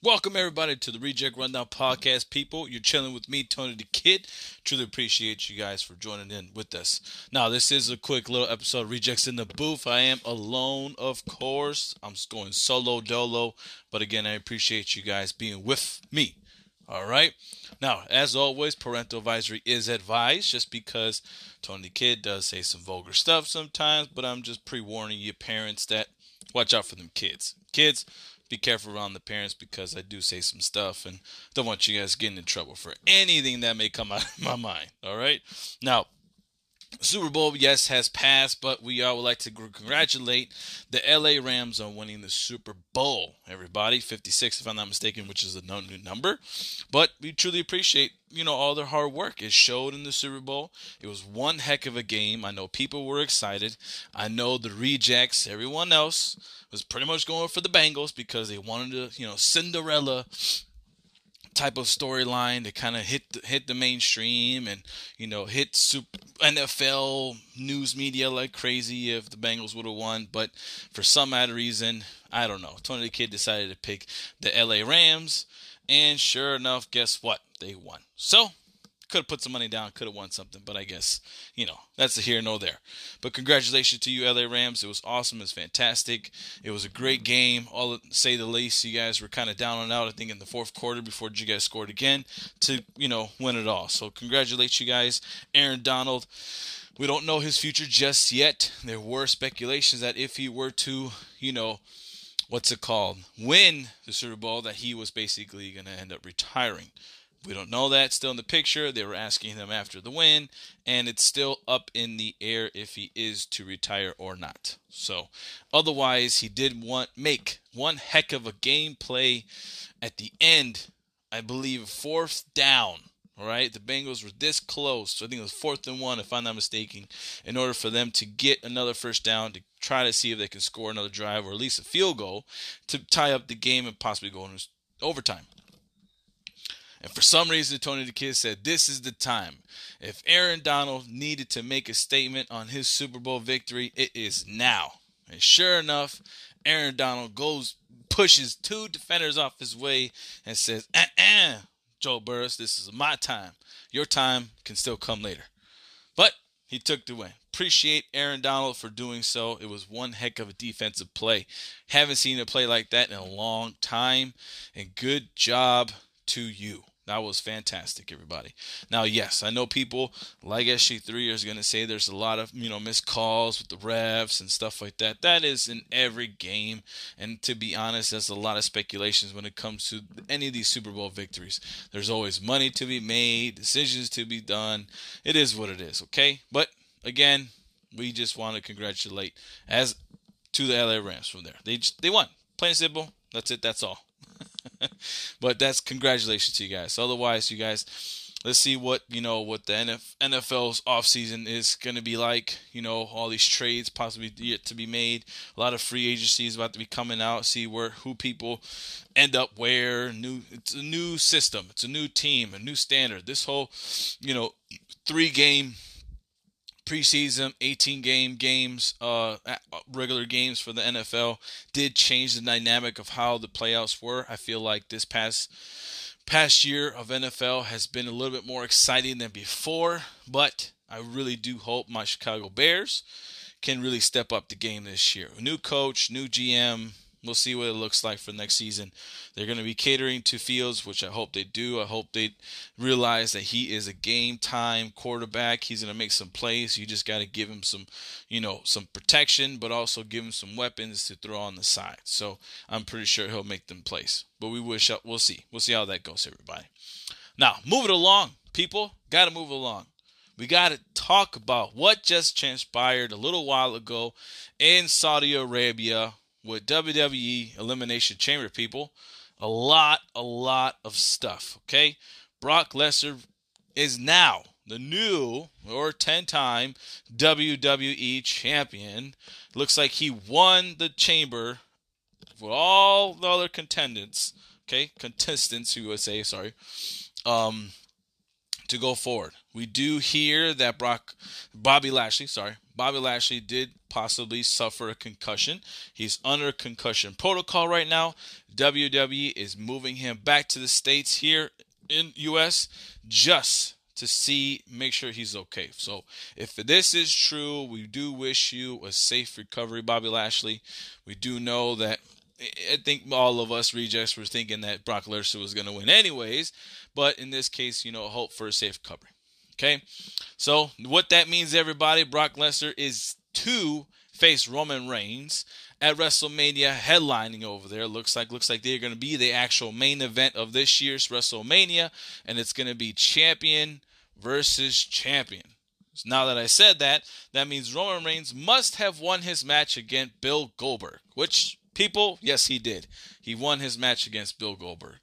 Welcome everybody to the Reject Rundown podcast, people. You're chilling with me, Tony Da Kid. Truly appreciate you guys for joining in with us. Now, this is a quick little episode Rejects in the Booth. I am alone, of course. I'm going solo dolo, but again, I appreciate you guys being with me. All right. Now, as always, parental advisory is advised just because Tony Da Kid does say some vulgar stuff sometimes, but I'm just pre warning you parents that watch out for them kids. Kids, be careful around the parents because I do say some stuff and don't want you guys getting in trouble for anything that may come out of my mind. All right. Now, Super Bowl, yes, has passed, but we all would like to congratulate the LA Rams on winning the Super Bowl. Everybody, 56, if I'm not mistaken, which is a new number. But we truly appreciate, you know, all their hard work. It showed in the Super Bowl. It was one heck of a game. I know people were excited. I know the rejects, everyone else, was pretty much going for the Bengals because they wanted to, you know, Cinderella type of storyline to kind of hit the, hit the mainstream and you know hit super NFL news media like crazy if the Bengals would have won, but for some odd reason, I don't know. Tony Da Kid decided to pick the LA Rams, and sure enough, guess what? They won. So could have put some money down, could have won something, but I guess, you know, that's a here no there. But congratulations to you, LA Rams. It was awesome. It was fantastic. It was a great game. All say the least, you guys were kind of down and out, I think, in the fourth quarter before you guys scored again to, you know, win it all. So congratulate you guys. Aaron Donald. We don't know his future just yet. There were speculations that if he were to, you know, what's it called, win the Super Bowl, that he was basically going to end up retiring. We don't know that. Still in the picture. They were asking him after the win, and it's still up in the air if he is to retire or not. So, otherwise, he did want make one heck of a gameplay at the end. I believe fourth down. All right, the Bengals were this close. So I think it was fourth and one, if I'm not mistaken, in order for them to get another first down to try to see if they can score another drive or at least a field goal to tie up the game and possibly go into overtime. And for some reason, Tony Da Kid said this is the time. If Aaron Donald needed to make a statement on his Super Bowl victory, it is now. And sure enough, Aaron Donald goes, pushes two defenders off his way, and says, uh uh Joe Burrows, this is my time. Your time can still come later. But he took the win. Appreciate Aaron Donald for doing so. It was one heck of a defensive play. Haven't seen a play like that in a long time. And good job to you. That was fantastic, everybody. Now, yes, I know people like SG3 is going to say there's a lot of, you know, missed calls with the refs and stuff like that. That is in every game. And to be honest, there's a lot of speculations when it comes to any of these Super Bowl victories. There's always money to be made, decisions to be done. It is what it is, okay? But again, we just want to congratulate as to the LA Rams from there. They just, they won. Plain and simple. That's it. That's all. but that's congratulations to you guys. Otherwise, you guys, let's see what you know what the NFL's offseason is going to be like. You know, all these trades possibly yet to be made. A lot of free agencies about to be coming out. See where who people end up where. New, it's a new system. It's a new team, a new standard. This whole, you know, three game preseason 18 game games uh, regular games for the NFL did change the dynamic of how the playoffs were. I feel like this past past year of NFL has been a little bit more exciting than before but I really do hope my Chicago Bears can really step up the game this year. New coach new GM We'll see what it looks like for next season. They're going to be catering to Fields, which I hope they do. I hope they realize that he is a game time quarterback. He's going to make some plays. You just got to give him some, you know, some protection, but also give him some weapons to throw on the side. So I'm pretty sure he'll make them plays. But we wish we'll see. We'll see how that goes, everybody. Now, move it along, people. Got to move along we got to talk about what just transpired a little while ago in Saudi Arabia with WWE Elimination Chamber people. A lot, a lot of stuff. Okay, Brock Lesnar is now the new or 10 time WWE champion. Looks like he won the chamber with all the other contendants, okay, contestants, you would say, sorry, um, to go forward. We do hear that Brock, Bobby Lashley, sorry, Bobby Lashley did possibly suffer a concussion. He's under concussion protocol right now. WWE is moving him back to the states here in US just to see make sure he's okay. So if this is true, we do wish you a safe recovery Bobby Lashley. We do know that I think all of us rejects were thinking that Brock Lesnar was going to win anyways, but in this case, you know, hope for a safe recovery. Okay, so what that means, everybody, Brock Lesnar is to face Roman Reigns at WrestleMania, headlining over there. Looks like looks like they're going to be the actual main event of this year's WrestleMania, and it's going to be champion versus champion. So now that I said that, that means Roman Reigns must have won his match against Bill Goldberg, which people, yes, he did. He won his match against Bill Goldberg.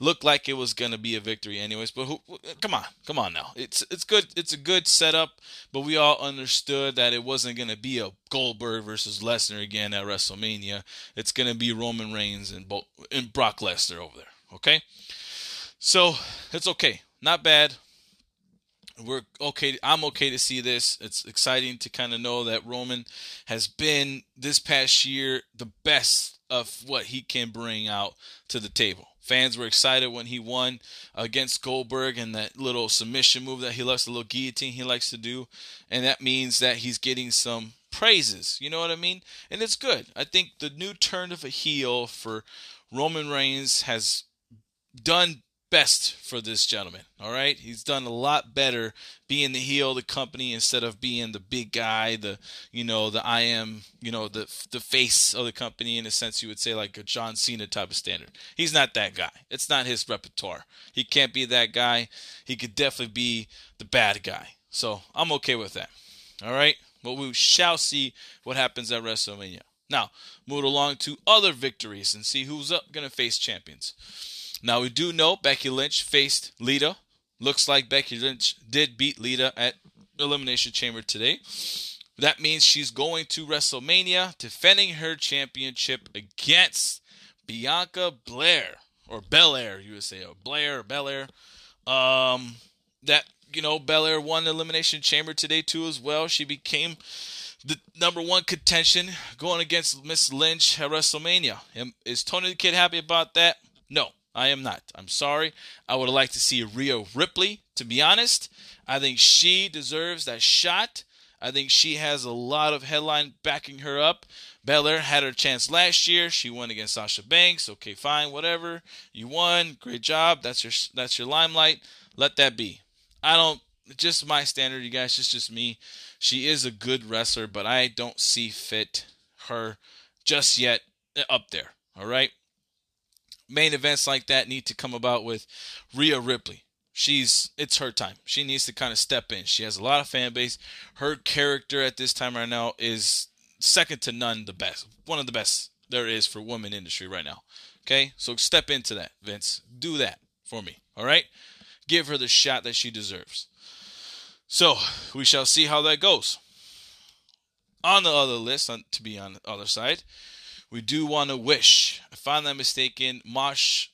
Looked like it was gonna be a victory, anyways. But who, come on, come on now. It's it's good. It's a good setup. But we all understood that it wasn't gonna be a Goldberg versus Lesnar again at WrestleMania. It's gonna be Roman Reigns and, Bo- and Brock Lesnar over there. Okay, so it's okay. Not bad we're okay. I'm okay to see this. It's exciting to kind of know that Roman has been this past year the best of what he can bring out to the table. Fans were excited when he won against Goldberg and that little submission move that he likes, the little guillotine he likes to do, and that means that he's getting some praises. You know what I mean? And it's good. I think the new turn of a heel for Roman Reigns has done best for this gentleman. All right, he's done a lot better being the heel of the company instead of being the big guy, the you know the I am you know the the face of the company in a sense you would say like a John Cena type of standard. He's not that guy. It's not his repertoire. He can't be that guy. He could definitely be the bad guy. So I'm okay with that. All right, but we shall see what happens at WrestleMania. Now, move along to other victories and see who's up going to face champions. Now we do know Becky Lynch faced Lita. Looks like Becky Lynch did beat Lita at Elimination Chamber today. That means she's going to WrestleMania defending her championship against Bianca Blair or Belair, you would say, or Blair or Belair. Um, that you know, Belair won Elimination Chamber today too as well. She became the number one contention going against Miss Lynch at WrestleMania. Is Tony Da Kid happy about that? No. I am not. I'm sorry. I would like to see Rhea Ripley, to be honest. I think she deserves that shot. I think she has a lot of headline backing her up. Belair had her chance last year. She won against Sasha Banks. Okay, fine, whatever. You won. Great job. That's your that's your limelight. Let that be. I don't just my standard, you guys. It's just me. She is a good wrestler, but I don't see fit her just yet up there. All right main events like that need to come about with Rhea Ripley. She's it's her time. She needs to kind of step in. She has a lot of fan base. Her character at this time right now is second to none the best. One of the best there is for women industry right now. Okay? So step into that, Vince. Do that for me. All right? Give her the shot that she deserves. So, we shall see how that goes. On the other list, to be on the other side, we do want to wish, if I'm not mistaken, Mosh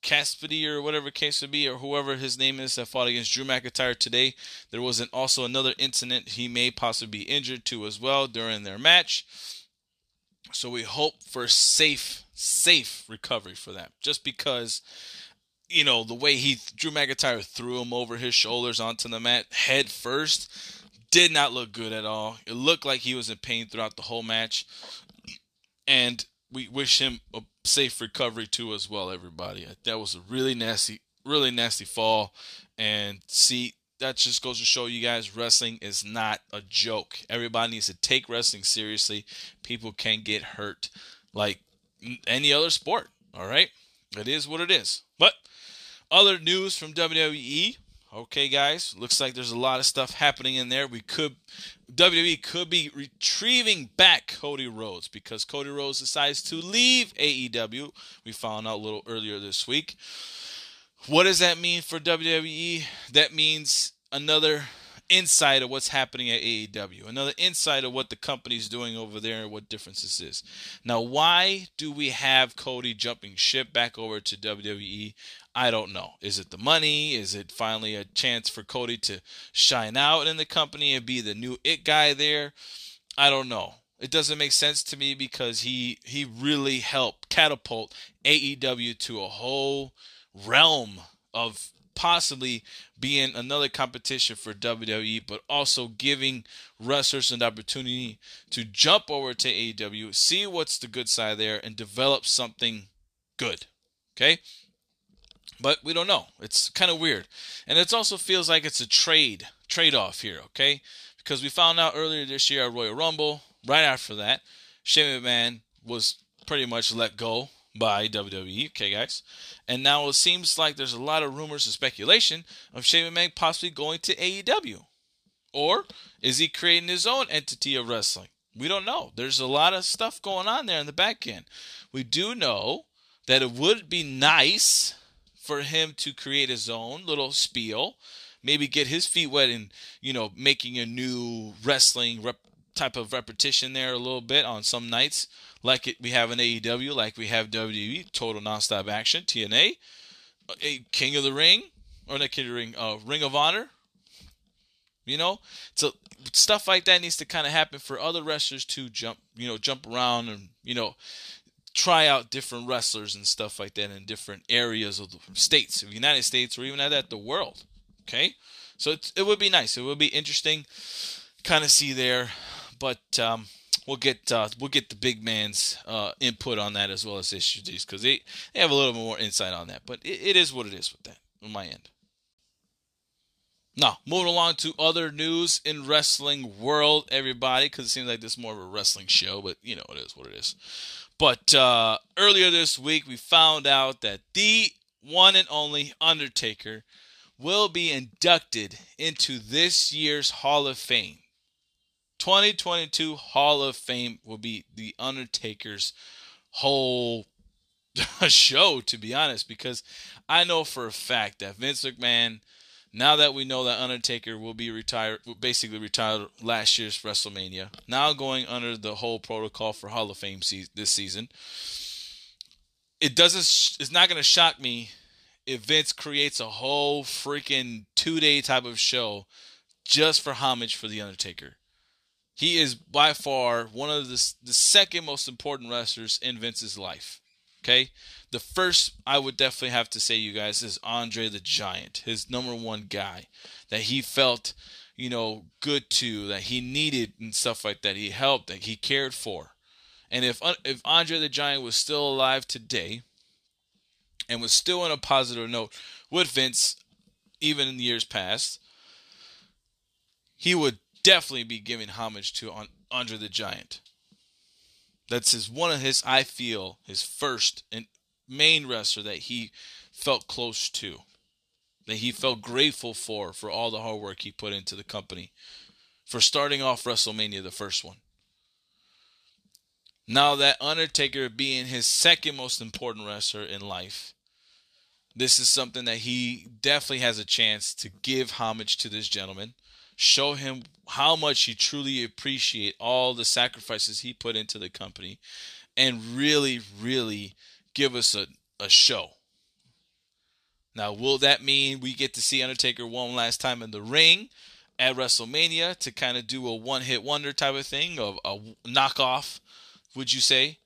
Cassidy or whatever case would be, or whoever his name is that fought against Drew McIntyre today. There was an, also another incident he may possibly be injured to as well during their match. So we hope for safe, safe recovery for that. Just because, you know, the way he Drew McIntyre threw him over his shoulders onto the mat head first did not look good at all. It looked like he was in pain throughout the whole match and we wish him a safe recovery too as well everybody. That was a really nasty really nasty fall. And see that just goes to show you guys wrestling is not a joke. Everybody needs to take wrestling seriously. People can get hurt like any other sport all right? It is what it is. But other news from WWE Okay, guys, looks like there's a lot of stuff happening in there. We could WWE could be retrieving back Cody Rhodes because Cody Rhodes decides to leave AEW. We found out a little earlier this week. What does that mean for WWE? That means another insight of what's happening at AEW, another insight of what the company's doing over there and what difference this is. Now, why do we have Cody jumping ship back over to WWE? I don't know. Is it the money? Is it finally a chance for Cody to shine out in the company and be the new it guy there? I don't know. It doesn't make sense to me because he he really helped catapult AEW to a whole realm of possibly being another competition for WWE, but also giving wrestlers an opportunity to jump over to AEW, see what's the good side there, and develop something good. Okay? But we don't know. It's kind of weird. And it also feels like it's a trade, trade off here, okay? Because we found out earlier this year at Royal Rumble, right after that, Shane McMahon was pretty much let go by WWE. Okay, guys. And now it seems like there's a lot of rumors and speculation of Shane McMahon possibly going to AEW. Or is he creating his own entity of wrestling? We don't know. There's a lot of stuff going on there in the back end. We do know that it would be nice for him to create his own little spiel, maybe get his feet wet in, you know, making a new wrestling rep- type of repetition there a little bit on some nights like it, we have in AEW, like we have WWE, Total Nonstop Action, TNA, a King of the Ring, or not King of the Ring, uh, Ring of Honor. You know, so stuff like that needs to kind of happen for other wrestlers to jump, you know, jump around and you know, try out different wrestlers and stuff like that in different areas of the states, of the United States, or even at that the world. Okay, so it would be nice. It would be interesting, kind of see there, but um, we'll get uh, we'll get the big man's uh, input on that as well as issues because they, they have a little more insight on that. But it, it is what it is with that on my end. Now, moving along to other news in wrestling world, everybody, because it seems like this is more of a wrestling show, but you know it is what it is. But uh, earlier this week, we found out that the one and only Undertaker will be inducted into this year's Hall of Fame. 2022 Hall of Fame will be The Undertaker's whole show, to be honest, because I know for a fact that Vince McMahon, now that we know that Undertaker will be retired, basically retired last year's WrestleMania, now going under the whole protocol for Hall of Fame se- this season, it doesn't, it's not going to shock me if Vince creates a whole freaking two day type of show just for homage for The Undertaker. He is by far one of the, the second most important wrestlers in Vince's life. Okay? The first, I would definitely have to say, you guys, is Andre the Giant, his number one guy that he felt, you know, good to, that he needed and stuff like that. He helped, that he cared for. And if uh, if Andre the Giant was still alive today and was still on a positive note with Vince, even in the years past, he would definitely be giving homage to on Andre the Giant. That's his one of his I feel his first and main wrestler that he felt close to, that he felt grateful for for all the hard work he put into the company, for starting off WrestleMania the first one. Now that Undertaker being his second most important wrestler in life, this is something that he definitely has a chance to give homage to this gentleman show him how much he truly appreciate all the sacrifices he put into the company and really really give us a, a show now will that mean we get to see undertaker one last time in the ring at wrestlemania to kind of do a one hit wonder type of thing of a knockoff would you say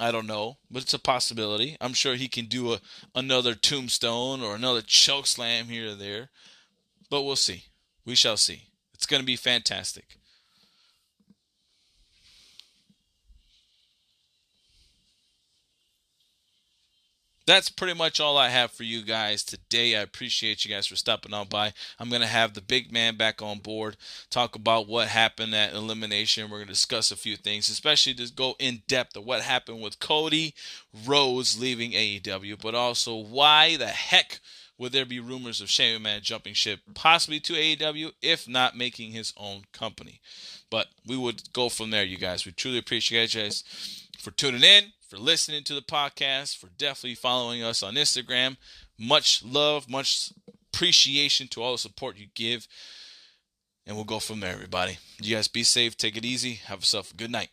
I don't know, but it's a possibility. I'm sure he can do a another tombstone or another choke slam here or there, but we'll see. We shall see. It's going to be fantastic. that's pretty much all I have for you guys today. I appreciate you guys for stopping on by. I'm going to have the big man back on board, talk about what happened at Elimination. We're going to discuss a few things, especially just go in depth of what happened with Cody Rhodes leaving AEW, but also why the heck would there be rumors of Shane McMahon jumping ship possibly to AEW, if not making his own company? But we would go from there, you guys. We truly appreciate you guys for tuning in, for listening to the podcast, for definitely following us on Instagram. Much love, much appreciation to all the support you give. and we'll go from there, everybody. You guys be safe, take it easy, have yourself a good night.